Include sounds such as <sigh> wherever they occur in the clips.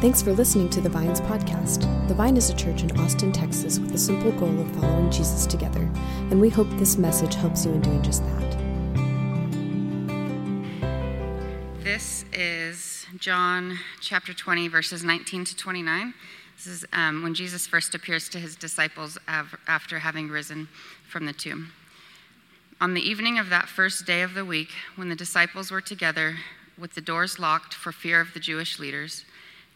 Thanks for listening to the Vines podcast. The Vine is a church in Austin, Texas, with the simple goal of following Jesus together, and we hope this message helps you in doing just that. This is John chapter 20, verses 19 to 29. This is um, when Jesus first appears to his disciples after having risen from the tomb. On the evening of that first day of the week, when the disciples were together with the doors locked for fear of the Jewish leaders,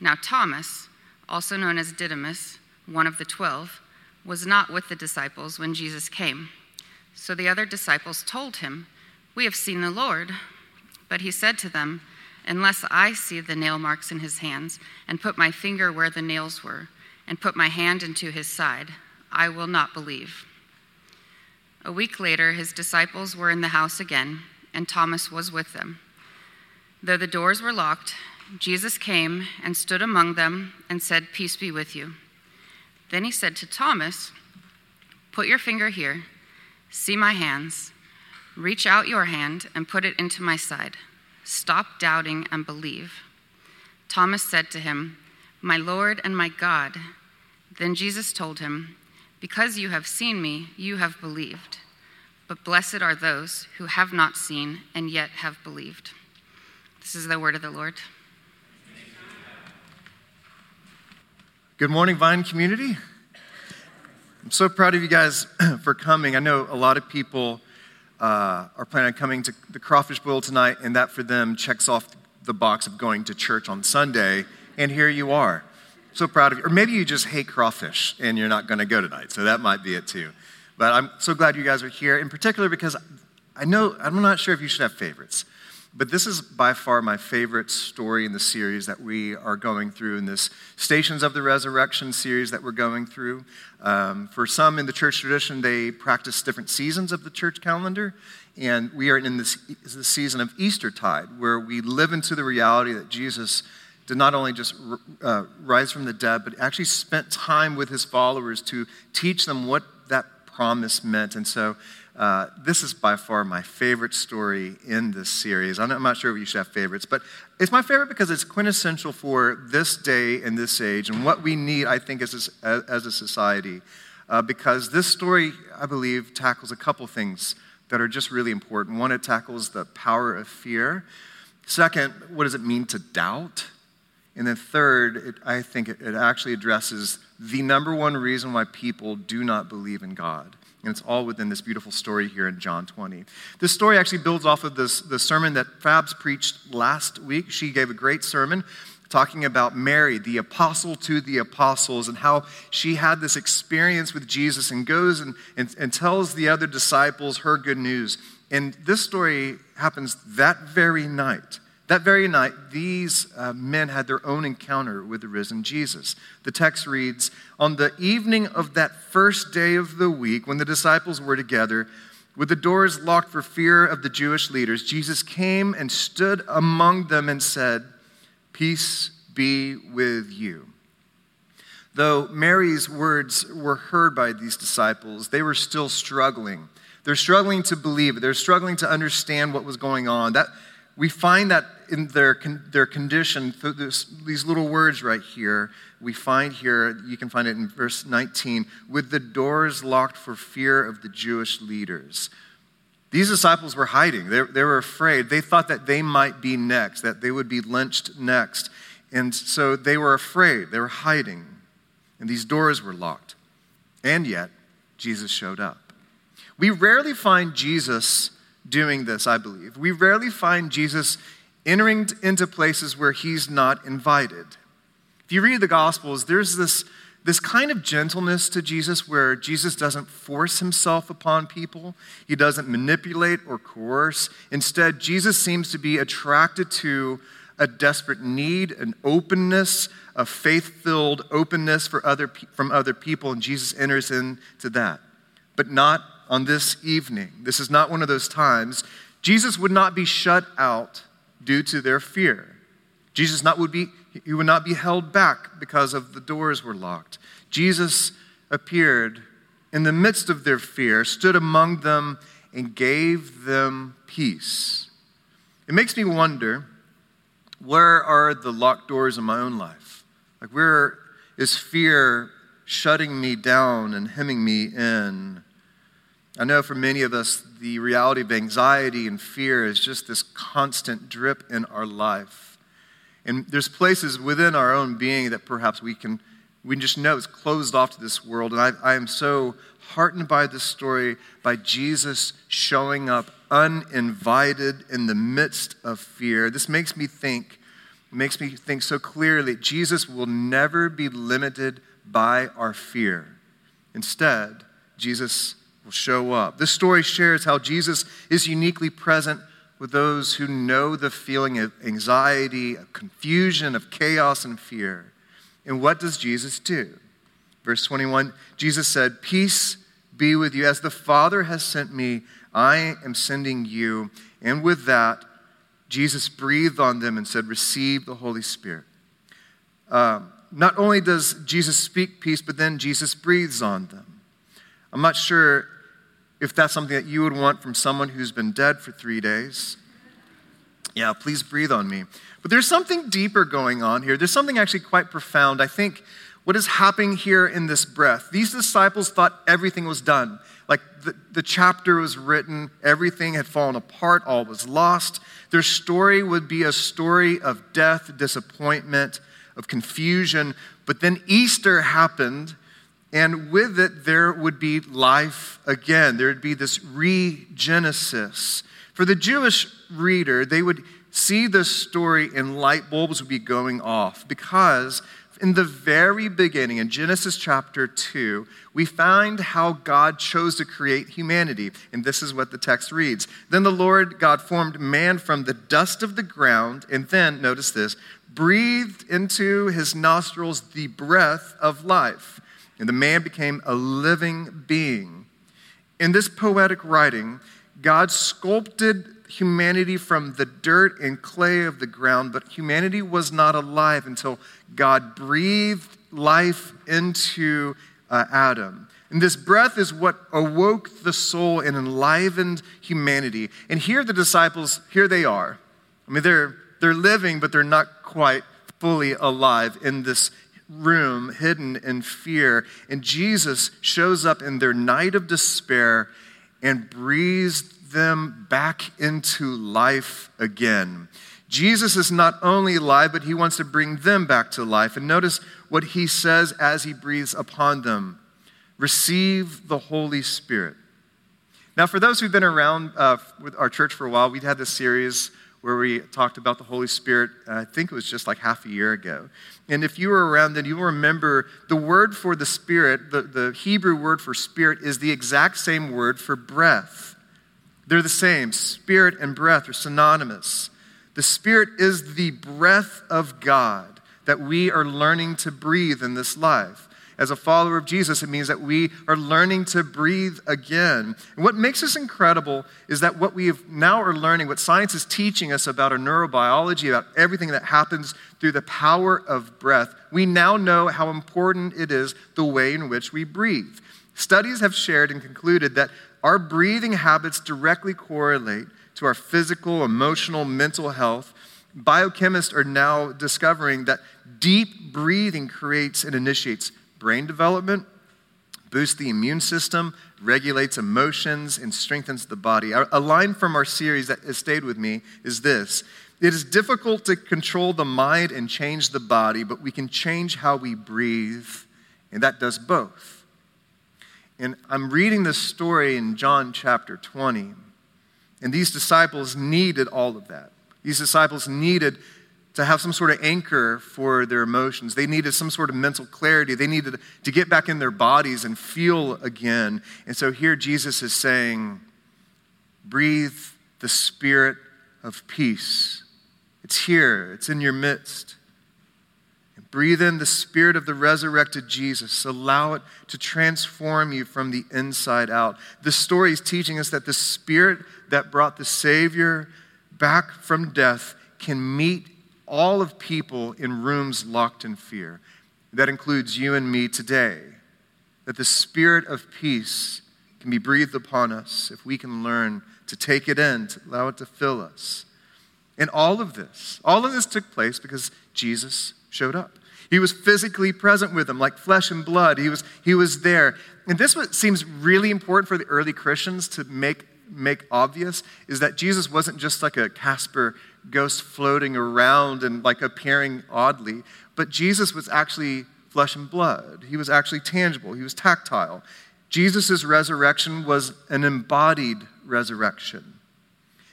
Now, Thomas, also known as Didymus, one of the twelve, was not with the disciples when Jesus came. So the other disciples told him, We have seen the Lord. But he said to them, Unless I see the nail marks in his hands, and put my finger where the nails were, and put my hand into his side, I will not believe. A week later, his disciples were in the house again, and Thomas was with them. Though the doors were locked, Jesus came and stood among them and said, Peace be with you. Then he said to Thomas, Put your finger here, see my hands, reach out your hand and put it into my side. Stop doubting and believe. Thomas said to him, My Lord and my God. Then Jesus told him, because you have seen me, you have believed. But blessed are those who have not seen and yet have believed. This is the word of the Lord. Good morning, Vine community. I'm so proud of you guys <clears throat> for coming. I know a lot of people uh, are planning on coming to the crawfish boil tonight, and that for them checks off the box of going to church on Sunday, and here you are. So proud of you. Or maybe you just hate crawfish and you're not going to go tonight. So that might be it too. But I'm so glad you guys are here, in particular because I know, I'm not sure if you should have favorites, but this is by far my favorite story in the series that we are going through in this Stations of the Resurrection series that we're going through. Um, for some in the church tradition, they practice different seasons of the church calendar. And we are in this, this season of Eastertide, where we live into the reality that Jesus did not only just uh, rise from the dead, but actually spent time with his followers to teach them what that promise meant. And so, uh, this is by far my favorite story in this series. I'm not sure if you should have favorites, but it's my favorite because it's quintessential for this day and this age and what we need, I think, as a, as a society. Uh, because this story, I believe, tackles a couple things that are just really important. One, it tackles the power of fear. Second, what does it mean to doubt? And then, third, it, I think it, it actually addresses the number one reason why people do not believe in God. And it's all within this beautiful story here in John 20. This story actually builds off of this, the sermon that Fabs preached last week. She gave a great sermon talking about Mary, the apostle to the apostles, and how she had this experience with Jesus and goes and, and, and tells the other disciples her good news. And this story happens that very night. That very night, these uh, men had their own encounter with the risen Jesus. The text reads On the evening of that first day of the week, when the disciples were together, with the doors locked for fear of the Jewish leaders, Jesus came and stood among them and said, Peace be with you. Though Mary's words were heard by these disciples, they were still struggling. They're struggling to believe. They're struggling to understand what was going on. That, we find that in their, their condition, this, these little words right here, we find here, you can find it in verse 19, with the doors locked for fear of the Jewish leaders. These disciples were hiding. They, they were afraid. They thought that they might be next, that they would be lynched next. And so they were afraid. They were hiding. And these doors were locked. And yet, Jesus showed up. We rarely find Jesus doing this, I believe. We rarely find Jesus entering into places where he's not invited. If you read the Gospels, there's this, this kind of gentleness to Jesus where Jesus doesn't force himself upon people, he doesn't manipulate or coerce. Instead, Jesus seems to be attracted to a desperate need, an openness, a faith filled openness for other, from other people, and Jesus enters into that. But not on this evening. This is not one of those times. Jesus would not be shut out due to their fear. Jesus not would be, he would not be held back because of the doors were locked. Jesus appeared in the midst of their fear, stood among them, and gave them peace. It makes me wonder where are the locked doors in my own life? Like, where is fear shutting me down and hemming me in? I know for many of us, the reality of anxiety and fear is just this constant drip in our life. And there's places within our own being that perhaps we can, we just know it's closed off to this world. And I, I am so heartened by this story, by Jesus showing up uninvited in the midst of fear. This makes me think, makes me think so clearly Jesus will never be limited by our fear. Instead, Jesus will show up. This story shares how Jesus is uniquely present with those who know the feeling of anxiety, of confusion, of chaos, and fear. And what does Jesus do? Verse 21 Jesus said, Peace be with you. As the Father has sent me, I am sending you. And with that, Jesus breathed on them and said, Receive the Holy Spirit. Um, not only does Jesus speak peace, but then Jesus breathes on them. I'm not sure if that's something that you would want from someone who's been dead for three days, yeah, please breathe on me. But there's something deeper going on here. There's something actually quite profound. I think what is happening here in this breath, these disciples thought everything was done. Like the, the chapter was written, everything had fallen apart, all was lost. Their story would be a story of death, disappointment, of confusion. But then Easter happened and with it, there would be life again. There would be this regenesis. For the Jewish reader, they would see this story and light bulbs would be going off because in the very beginning, in Genesis chapter 2, we find how God chose to create humanity. And this is what the text reads Then the Lord God formed man from the dust of the ground, and then, notice this, breathed into his nostrils the breath of life and the man became a living being. In this poetic writing, God sculpted humanity from the dirt and clay of the ground, but humanity was not alive until God breathed life into uh, Adam. And this breath is what awoke the soul and enlivened humanity. And here the disciples, here they are. I mean, they're, they're living, but they're not quite fully alive in this room hidden in fear. And Jesus shows up in their night of despair and breathes them back into life again. Jesus is not only alive, but he wants to bring them back to life. And notice what he says as he breathes upon them receive the Holy Spirit. Now, for those who've been around uh, with our church for a while, we've had this series where we talked about the Holy Spirit, uh, I think it was just like half a year ago. And if you were around, then you will remember the word for the Spirit, the, the Hebrew word for Spirit, is the exact same word for breath. They're the same. Spirit and breath are synonymous. The Spirit is the breath of God that we are learning to breathe in this life as a follower of Jesus, it means that we are learning to breathe again. And what makes this incredible is that what we now are learning, what science is teaching us about our neurobiology, about everything that happens through the power of breath, we now know how important it is the way in which we breathe. Studies have shared and concluded that our breathing habits directly correlate to our physical, emotional, mental health. Biochemists are now discovering that deep breathing creates and initiates brain development, boosts the immune system, regulates emotions, and strengthens the body. A line from our series that has stayed with me is this It is difficult to control the mind and change the body, but we can change how we breathe, and that does both. And I'm reading this story in John chapter 20, and these disciples needed all of that. These disciples needed to have some sort of anchor for their emotions. They needed some sort of mental clarity. They needed to get back in their bodies and feel again. And so here Jesus is saying, breathe the spirit of peace. It's here, it's in your midst. Breathe in the spirit of the resurrected Jesus. Allow it to transform you from the inside out. This story is teaching us that the spirit that brought the Savior back from death can meet all of people in rooms locked in fear. That includes you and me today. That the spirit of peace can be breathed upon us if we can learn to take it in, to allow it to fill us. And all of this, all of this took place because Jesus showed up. He was physically present with them, like flesh and blood. He was, he was there. And this seems really important for the early Christians to make, make obvious is that Jesus wasn't just like a Casper ghost floating around and like appearing oddly, but Jesus was actually flesh and blood. He was actually tangible, he was tactile. Jesus' resurrection was an embodied resurrection.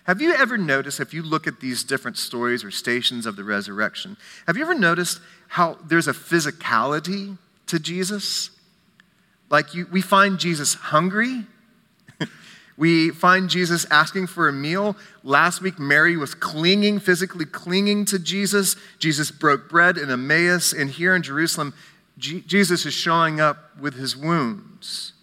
Have you ever noticed, if you look at these different stories or stations of the resurrection, have you ever noticed how there's a physicality to Jesus? Like you, we find Jesus hungry. We find Jesus asking for a meal. Last week, Mary was clinging, physically clinging to Jesus. Jesus broke bread in Emmaus. And here in Jerusalem, G- Jesus is showing up with his wounds.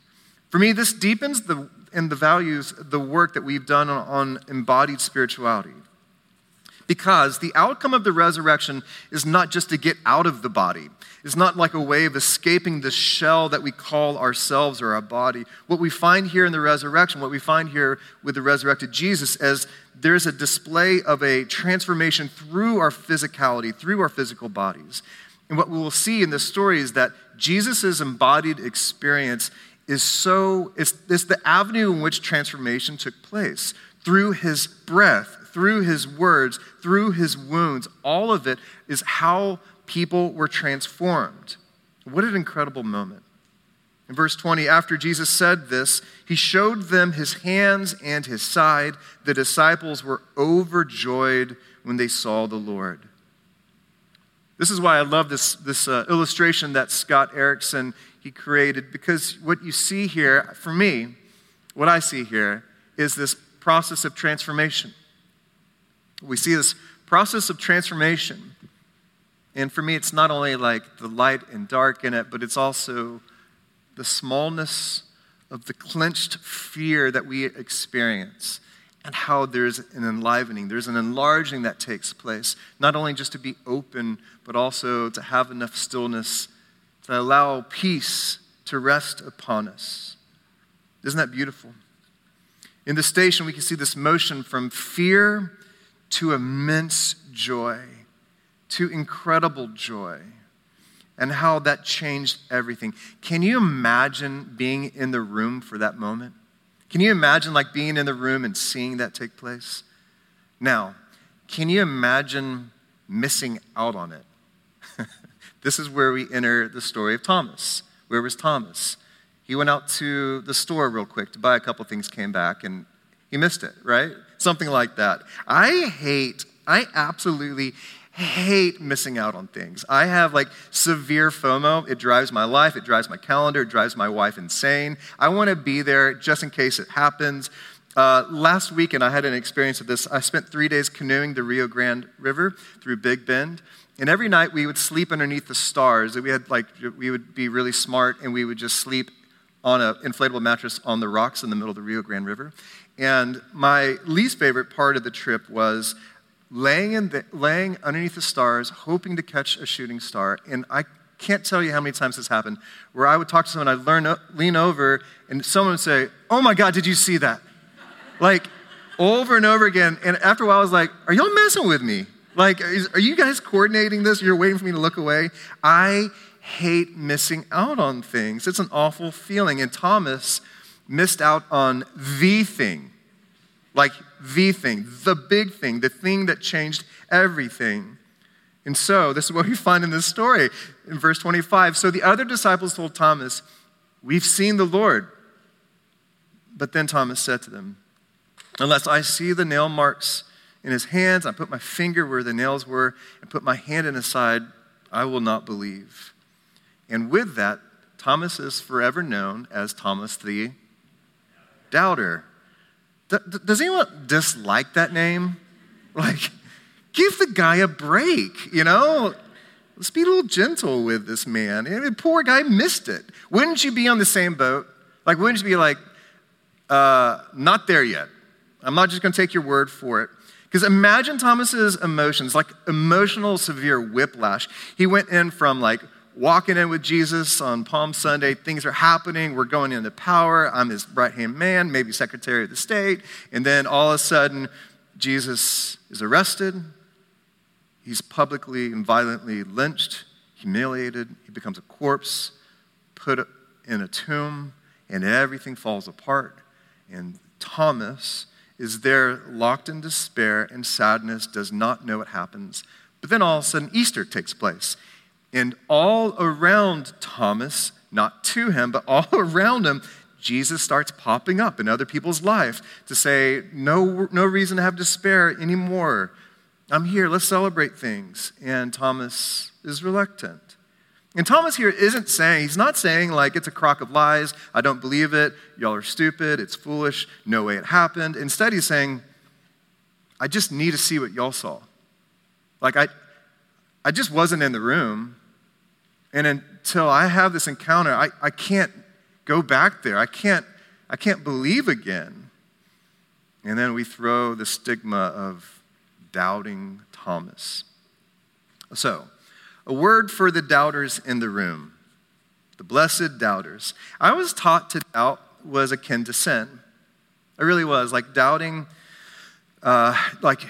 For me, this deepens the, in the values, the work that we've done on, on embodied spirituality. Because the outcome of the resurrection is not just to get out of the body. It's not like a way of escaping the shell that we call ourselves or our body. What we find here in the resurrection, what we find here with the resurrected Jesus, is there's a display of a transformation through our physicality, through our physical bodies. And what we will see in this story is that Jesus' embodied experience is so, it's, it's the avenue in which transformation took place through his breath, through his words, through his wounds. All of it is how people were transformed. What an incredible moment. In verse 20, after Jesus said this, he showed them his hands and his side. The disciples were overjoyed when they saw the Lord. This is why I love this, this uh, illustration that Scott Erickson he created because what you see here, for me, what I see here is this process of transformation. We see this process of transformation. And for me, it's not only like the light and dark in it, but it's also the smallness of the clenched fear that we experience and how there's an enlivening, there's an enlarging that takes place, not only just to be open, but also to have enough stillness to allow peace to rest upon us. Isn't that beautiful? In the station, we can see this motion from fear to immense joy, to incredible joy, and how that changed everything. Can you imagine being in the room for that moment? Can you imagine like being in the room and seeing that take place? Now, can you imagine missing out on it? <laughs> This is where we enter the story of Thomas. Where was Thomas? He went out to the store real quick to buy a couple things, came back, and he missed it, right? Something like that. I hate, I absolutely hate missing out on things. I have like severe FOMO. It drives my life, it drives my calendar, it drives my wife insane. I want to be there just in case it happens. Uh, last weekend, I had an experience of this. I spent three days canoeing the Rio Grande River through Big Bend. And every night we would sleep underneath the stars. We had like we would be really smart and we would just sleep on an inflatable mattress on the rocks in the middle of the Rio Grande River. And my least favorite part of the trip was laying, in the, laying underneath the stars, hoping to catch a shooting star. And I can't tell you how many times this happened, where I would talk to someone, I'd learn, lean over, and someone would say, Oh my God, did you see that? Like over and over again. And after a while, I was like, Are y'all messing with me? Like, is, are you guys coordinating this? You're waiting for me to look away? I hate missing out on things. It's an awful feeling. And Thomas missed out on the thing like the thing, the big thing, the thing that changed everything. And so, this is what we find in this story in verse 25. So the other disciples told Thomas, We've seen the Lord. But then Thomas said to them, Unless I see the nail marks in his hands, I put my finger where the nails were, and put my hand in his side, I will not believe. And with that, Thomas is forever known as Thomas the Doubter. Does anyone dislike that name? Like, give the guy a break, you know? Let's be a little gentle with this man. I mean, poor guy missed it. Wouldn't you be on the same boat? Like, wouldn't you be like, uh, not there yet? I'm not just going to take your word for it. Because imagine Thomas's emotions, like emotional severe whiplash. He went in from like walking in with Jesus on Palm Sunday, things are happening, we're going into power, I'm his right hand man, maybe Secretary of the State, and then all of a sudden, Jesus is arrested, he's publicly and violently lynched, humiliated, he becomes a corpse, put in a tomb, and everything falls apart. And Thomas is there locked in despair and sadness, does not know what happens. But then all of a sudden, Easter takes place. And all around Thomas, not to him, but all <laughs> around him, Jesus starts popping up in other people's life to say, no, no reason to have despair anymore. I'm here, let's celebrate things. And Thomas is reluctant. And Thomas here isn't saying, he's not saying like it's a crock of lies, I don't believe it, y'all are stupid, it's foolish, no way it happened. Instead, he's saying, I just need to see what y'all saw. Like, I, I just wasn't in the room. And until I have this encounter, I, I can't go back there. I can't, I can't believe again. And then we throw the stigma of doubting Thomas. So, a word for the doubters in the room, the blessed doubters. I was taught to doubt was akin to sin. I really was. Like doubting, uh, like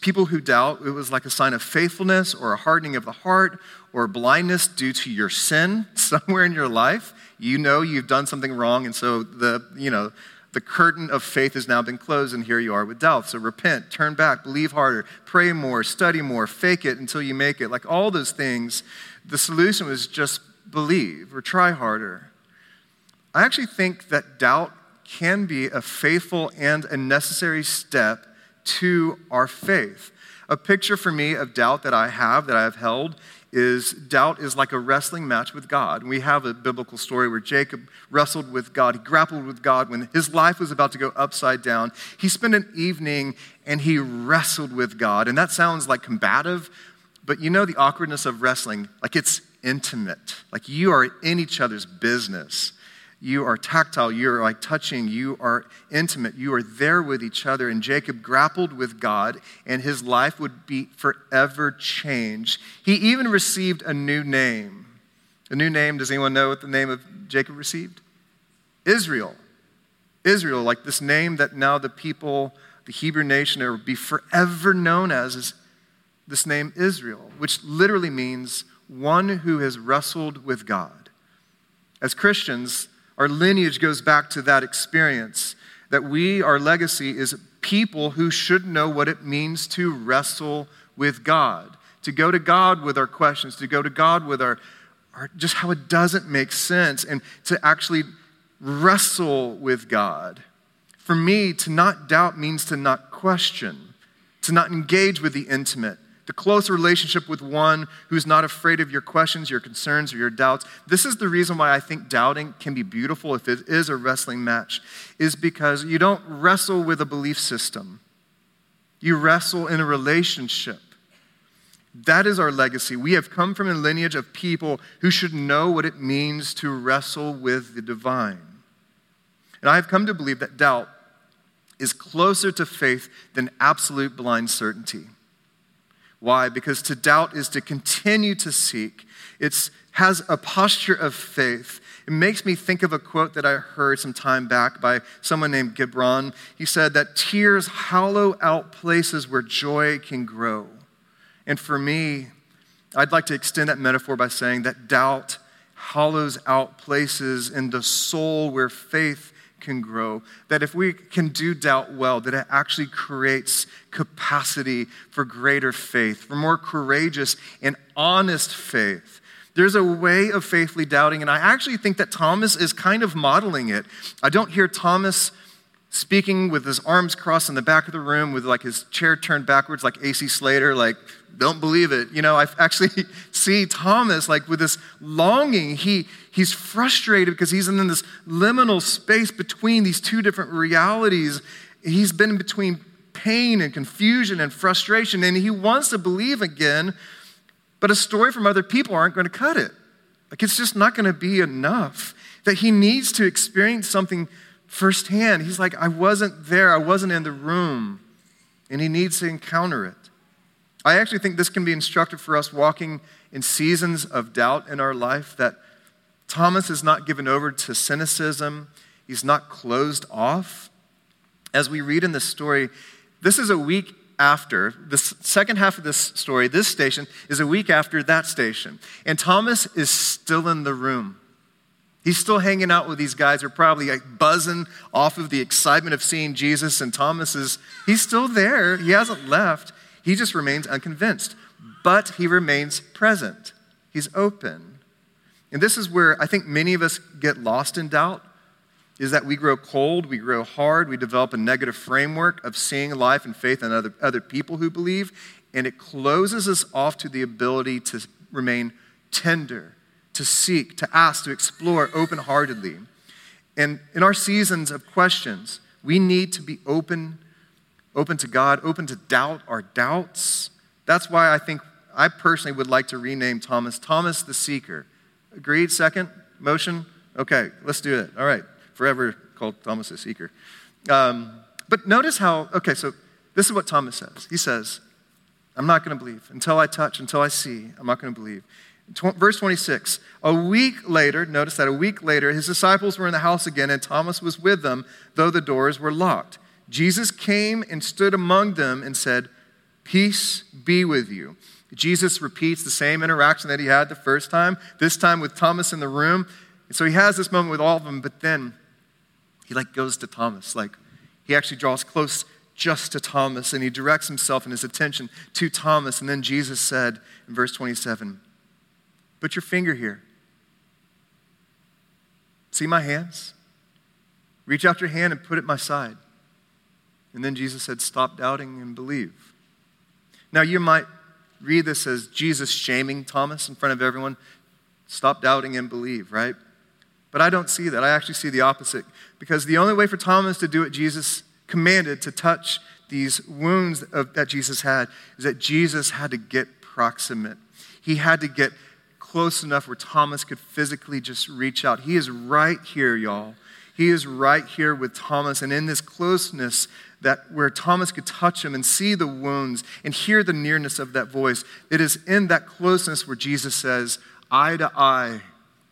people who doubt, it was like a sign of faithfulness or a hardening of the heart or blindness due to your sin <laughs> somewhere in your life. You know you've done something wrong, and so the, you know, the curtain of faith has now been closed, and here you are with doubt. So repent, turn back, believe harder, pray more, study more, fake it until you make it. Like all those things, the solution was just believe or try harder. I actually think that doubt can be a faithful and a necessary step to our faith. A picture for me of doubt that I have, that I have held, is doubt is like a wrestling match with God. We have a biblical story where Jacob wrestled with God. He grappled with God when his life was about to go upside down. He spent an evening and he wrestled with God. And that sounds like combative, but you know the awkwardness of wrestling? Like it's intimate, like you are in each other's business you are tactile, you're like touching, you are intimate, you are there with each other. And Jacob grappled with God, and his life would be forever changed. He even received a new name. A new name, does anyone know what the name of Jacob received? Israel. Israel, like this name that now the people, the Hebrew nation, will be forever known as, is this name Israel, which literally means one who has wrestled with God. As Christians, our lineage goes back to that experience that we, our legacy, is people who should know what it means to wrestle with God, to go to God with our questions, to go to God with our, our just how it doesn't make sense, and to actually wrestle with God. For me, to not doubt means to not question, to not engage with the intimate, the close relationship with one who's not afraid of your questions, your concerns, or your doubts. This is the reason why I think doubting can be beautiful if it is a wrestling match, is because you don't wrestle with a belief system. You wrestle in a relationship. That is our legacy. We have come from a lineage of people who should know what it means to wrestle with the divine. And I have come to believe that doubt is closer to faith than absolute blind certainty. Why? Because to doubt is to continue to seek. It has a posture of faith. It makes me think of a quote that I heard some time back by someone named Gibran. He said that tears hollow out places where joy can grow. And for me, I'd like to extend that metaphor by saying that doubt hollows out places in the soul where faith can grow. That if we can do doubt well, that it actually creates capacity for greater faith, for more courageous and honest faith. There's a way of faithfully doubting, and I actually think that Thomas is kind of modeling it. I don't hear Thomas speaking with his arms crossed in the back of the room with like his chair turned backwards like AC Slater, like, don't believe it. You know, I actually <laughs> see Thomas like with this longing. He, he's frustrated because he's in this liminal space between these two different realities. He's been between pain and confusion and frustration, and he wants to believe again, but a story from other people aren't going to cut it. Like it's just not going to be enough. That he needs to experience something firsthand. He's like, I wasn't there, I wasn't in the room, and he needs to encounter it. I actually think this can be instructive for us walking in seasons of doubt in our life that Thomas is not given over to cynicism, he's not closed off. As we read in this story, this is a week after, the second half of this story, this station is a week after that station. And Thomas is still in the room. He's still hanging out with these guys who are probably like buzzing off of the excitement of seeing Jesus. And Thomas is, he's still there. He hasn't left. He just remains unconvinced. But he remains present. He's open. And this is where I think many of us get lost in doubt is that we grow cold, we grow hard, we develop a negative framework of seeing life and faith in other, other people who believe, and it closes us off to the ability to remain tender, to seek, to ask, to explore open heartedly. And in our seasons of questions, we need to be open, open to God, open to doubt our doubts. That's why I think I personally would like to rename Thomas Thomas the Seeker. Agreed? Second? Motion? Okay, let's do it. All right forever called Thomas the seeker. Um, but notice how, okay, so this is what Thomas says. He says, I'm not going to believe. Until I touch, until I see, I'm not going to believe. Verse 26 A week later, notice that a week later, his disciples were in the house again, and Thomas was with them, though the doors were locked. Jesus came and stood among them and said, Peace be with you. Jesus repeats the same interaction that he had the first time, this time with Thomas in the room. And so he has this moment with all of them, but then he like goes to Thomas. Like he actually draws close just to Thomas and he directs himself and his attention to Thomas. And then Jesus said in verse 27, Put your finger here. See my hands? Reach out your hand and put it my side. And then Jesus said, Stop doubting and believe. Now you might read this as Jesus shaming Thomas in front of everyone. Stop doubting and believe, right? But I don't see that. I actually see the opposite. Because the only way for Thomas to do what Jesus commanded, to touch these wounds of, that Jesus had, is that Jesus had to get proximate. He had to get close enough where Thomas could physically just reach out. He is right here, y'all. He is right here with Thomas. And in this closeness, that where Thomas could touch him and see the wounds and hear the nearness of that voice, it is in that closeness where Jesus says, eye to eye,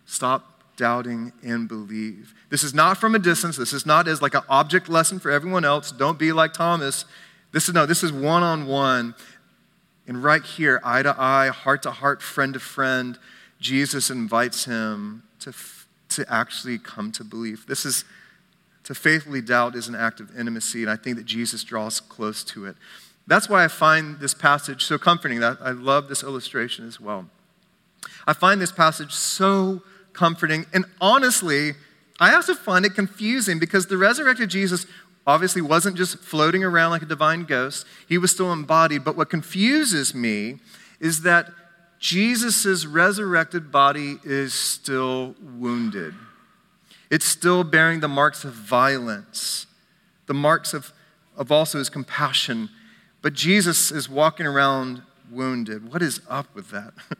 stop doubting and believe. This is not from a distance. This is not as like an object lesson for everyone else. Don't be like Thomas. This is no, this is one on one. And right here, eye to eye, heart to heart, friend to friend, Jesus invites him to, to actually come to belief. This is to faithfully doubt is an act of intimacy, and I think that Jesus draws close to it. That's why I find this passage so comforting. That I love this illustration as well. I find this passage so comforting. And honestly, I also find it confusing because the resurrected Jesus obviously wasn't just floating around like a divine ghost, he was still embodied. But what confuses me is that Jesus' resurrected body is still wounded. It's still bearing the marks of violence, the marks of, of also his compassion. But Jesus is walking around wounded. What is up with that? <laughs>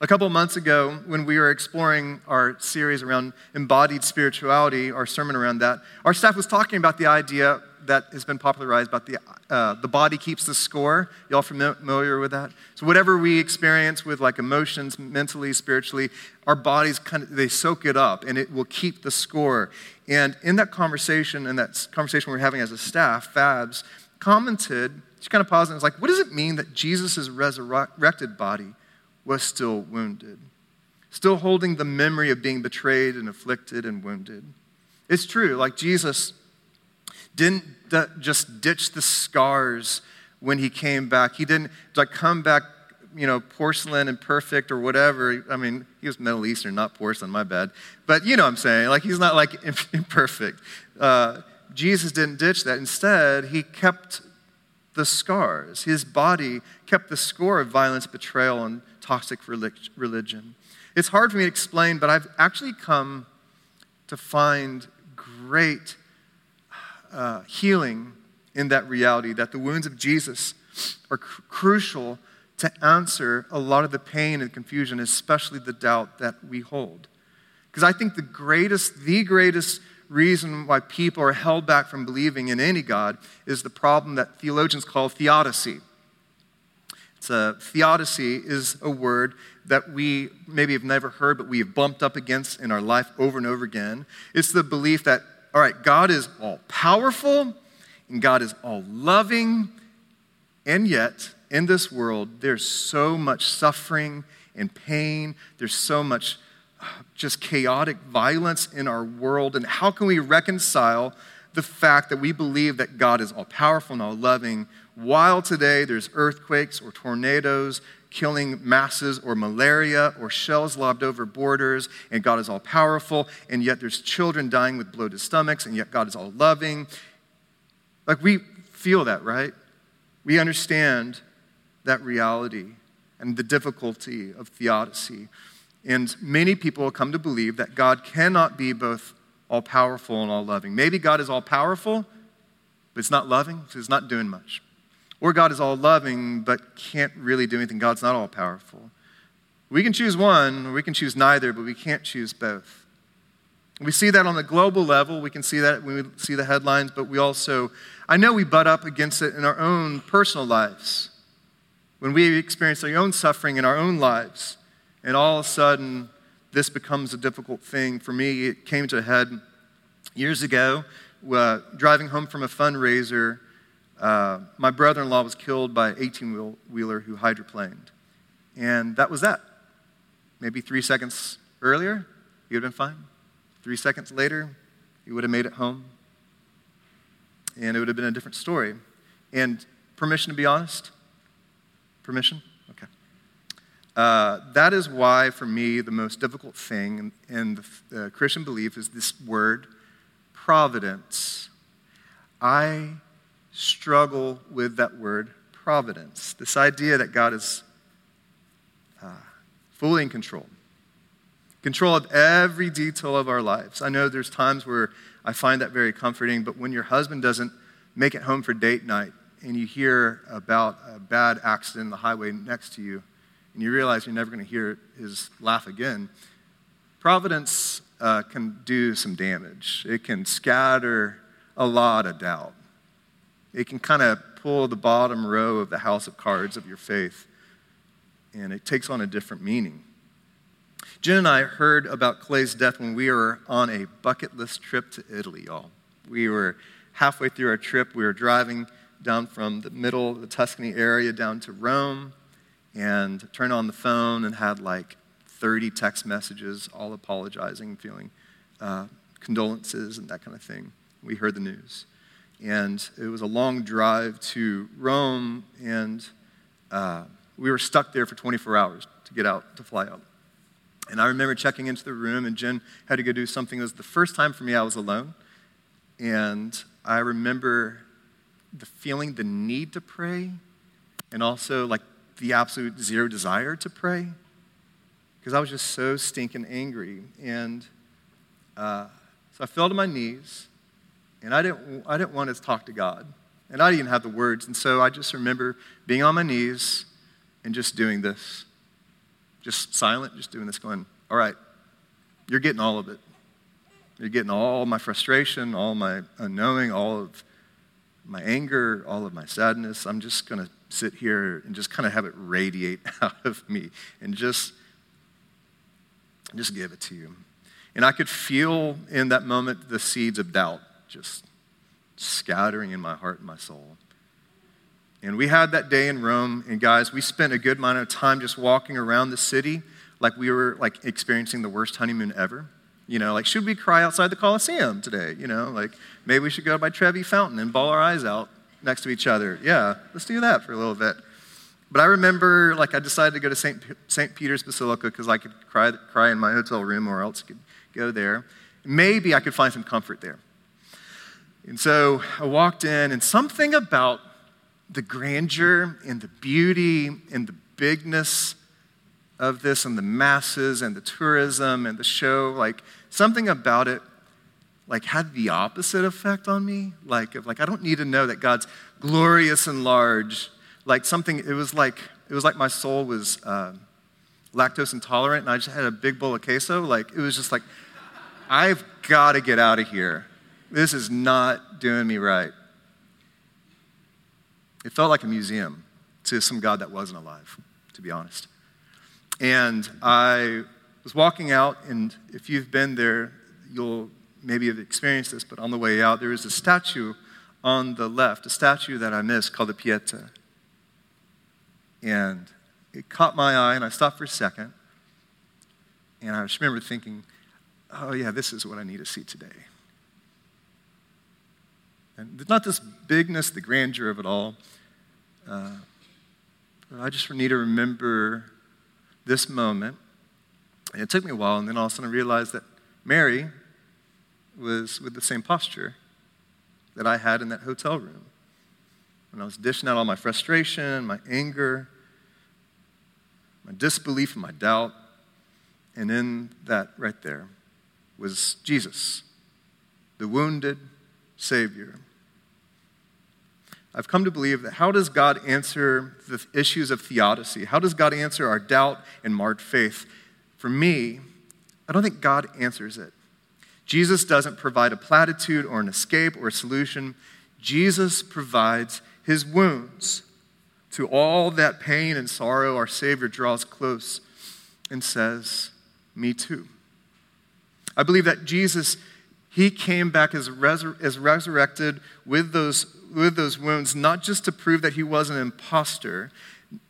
A couple months ago, when we were exploring our series around embodied spirituality, our sermon around that, our staff was talking about the idea that has been popularized about the, uh, the body keeps the score. Y'all familiar with that? So whatever we experience with like emotions, mentally, spiritually, our bodies kind of, they soak it up and it will keep the score. And in that conversation, and that conversation we are having as a staff, Fabs commented, she kind of paused and was like, what does it mean that Jesus' resurrected body was still wounded, still holding the memory of being betrayed and afflicted and wounded. It's true, like Jesus didn't just ditch the scars when he came back. He didn't like come back, you know, porcelain and perfect or whatever. I mean, he was Middle Eastern, not porcelain, my bad. But you know what I'm saying? Like, he's not like <laughs> imperfect. Uh, Jesus didn't ditch that. Instead, he kept the scars. His body kept the score of violence, betrayal, and toxic religion. It's hard for me to explain, but I've actually come to find great uh, healing in that reality that the wounds of Jesus are cr- crucial to answer a lot of the pain and confusion, especially the doubt that we hold. Because I think the greatest, the greatest reason why people are held back from believing in any God is the problem that theologians call theodicy. It's a, theodicy is a word that we maybe have never heard, but we have bumped up against in our life over and over again. It's the belief that, all right, God is all powerful and God is all loving, and yet in this world, there's so much suffering and pain, there's so much uh, just chaotic violence in our world. And how can we reconcile the fact that we believe that God is all powerful and all loving, while today there's earthquakes or tornadoes killing masses or malaria or shells lobbed over borders, and God is all powerful, and yet there's children dying with bloated stomachs, and yet God is all loving. Like we feel that, right? We understand that reality and the difficulty of theodicy. And many people come to believe that God cannot be both all powerful and all loving. Maybe God is all powerful, but it's not loving, so it's not doing much. Or God is all loving, but can't really do anything. God's not all powerful. We can choose one, or we can choose neither, but we can't choose both. We see that on the global level. We can see that when we see the headlines, but we also, I know we butt up against it in our own personal lives. When we experience our own suffering in our own lives, and all of a sudden, this becomes a difficult thing. For me, it came to a head years ago, uh, driving home from a fundraiser. Uh, my brother in law was killed by an 18 wheeler who hydroplaned. And that was that. Maybe three seconds earlier, he would have been fine. Three seconds later, he would have made it home. And it would have been a different story. And permission to be honest? Permission? Uh, that is why, for me, the most difficult thing in, in the uh, Christian belief is this word, providence. I struggle with that word, providence. This idea that God is uh, fully in control, control of every detail of our lives. I know there's times where I find that very comforting, but when your husband doesn't make it home for date night and you hear about a bad accident on the highway next to you, and you realize you're never going to hear his laugh again, providence uh, can do some damage. It can scatter a lot of doubt. It can kind of pull the bottom row of the house of cards of your faith, and it takes on a different meaning. Jen and I heard about Clay's death when we were on a bucket list trip to Italy, y'all. We were halfway through our trip. We were driving down from the middle of the Tuscany area down to Rome and turned on the phone and had like 30 text messages, all apologizing, feeling uh, condolences and that kind of thing. We heard the news. And it was a long drive to Rome, and uh, we were stuck there for 24 hours to get out, to fly out. And I remember checking into the room, and Jen had to go do something. It was the first time for me I was alone. And I remember the feeling the need to pray, and also like the absolute zero desire to pray because I was just so stinking angry. And uh, so I fell to my knees, and I didn't, I didn't want to talk to God. And I didn't have the words. And so I just remember being on my knees and just doing this. Just silent, just doing this, going, All right, you're getting all of it. You're getting all my frustration, all my unknowing, all of my anger, all of my sadness. I'm just going to sit here and just kind of have it radiate <laughs> out of me and just just give it to you. And I could feel in that moment the seeds of doubt just scattering in my heart and my soul. And we had that day in Rome, and guys, we spent a good amount of time just walking around the city like we were like experiencing the worst honeymoon ever. You know, like should we cry outside the Colosseum today? You know, like maybe we should go by Trevi Fountain and bawl our eyes out next to each other. Yeah, let's do that for a little bit. But I remember, like, I decided to go to St. P- St. Peter's Basilica because I could cry, cry in my hotel room or else could go there. Maybe I could find some comfort there. And so I walked in, and something about the grandeur and the beauty and the bigness of this and the masses and the tourism and the show, like, something about it like had the opposite effect on me. Like, like I don't need to know that God's glorious and large. Like something, it was like it was like my soul was uh, lactose intolerant, and I just had a big bowl of queso. Like it was just like, I've got to get out of here. This is not doing me right. It felt like a museum to some God that wasn't alive, to be honest. And I was walking out, and if you've been there, you'll maybe have experienced this, but on the way out, there was a statue on the left, a statue that I missed called the Pieta. And it caught my eye, and I stopped for a second. And I just remember thinking, oh, yeah, this is what I need to see today. And not this bigness, the grandeur of it all. Uh, I just need to remember this moment. And it took me a while, and then all of a sudden I realized that Mary was with the same posture that I had in that hotel room. When I was dishing out all my frustration, my anger, my disbelief, and my doubt. And in that right there was Jesus, the wounded Savior. I've come to believe that how does God answer the issues of theodicy? How does God answer our doubt and marred faith? For me, I don't think God answers it. Jesus doesn't provide a platitude or an escape or a solution. Jesus provides his wounds. To all that pain and sorrow, our Savior draws close and says, Me too. I believe that Jesus, he came back as, resur- as resurrected with those, with those wounds, not just to prove that he was an impostor,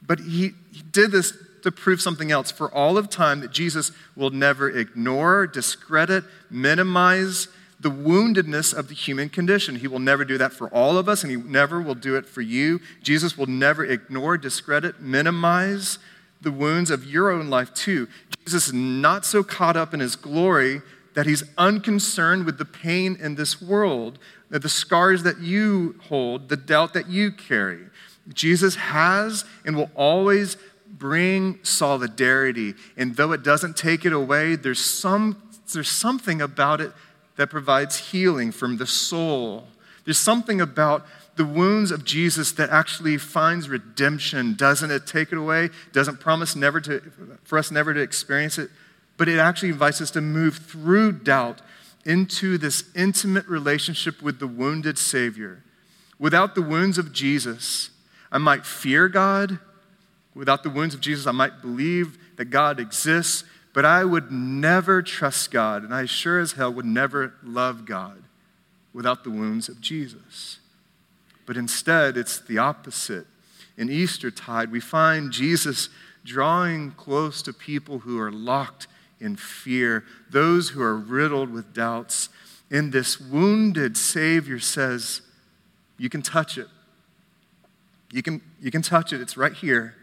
but he, he did this to prove something else for all of time that Jesus will never ignore, discredit, minimize the woundedness of the human condition. He will never do that for all of us, and He never will do it for you. Jesus will never ignore, discredit, minimize the wounds of your own life, too. Jesus is not so caught up in His glory that He's unconcerned with the pain in this world, that the scars that you hold, the doubt that you carry. Jesus has and will always bring solidarity. And though it doesn't take it away, there's, some, there's something about it that provides healing from the soul. There's something about the wounds of Jesus that actually finds redemption. Doesn't it take it away? Doesn't promise never to, for us never to experience it, but it actually invites us to move through doubt into this intimate relationship with the wounded Savior. Without the wounds of Jesus, I might fear God. Without the wounds of Jesus, I might believe that God exists, but I would never trust God, and I sure as hell would never love God without the wounds of Jesus. But instead, it's the opposite. In Eastertide, we find Jesus drawing close to people who are locked in fear, those who are riddled with doubts. And this wounded Savior says, You can touch it. You can, you can touch it. It's right here.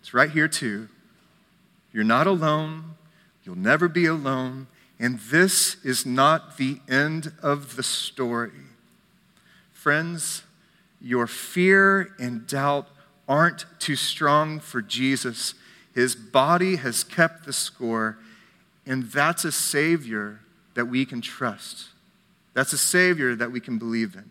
It's right here, too. You're not alone. You'll never be alone. And this is not the end of the story. Friends, your fear and doubt aren't too strong for Jesus. His body has kept the score, and that's a Savior that we can trust. That's a Savior that we can believe in.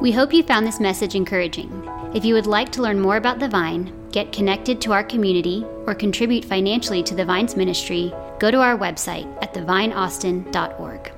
We hope you found this message encouraging. If you would like to learn more about the Vine, get connected to our community, or contribute financially to the Vine's ministry, go to our website at thevineaustin.org.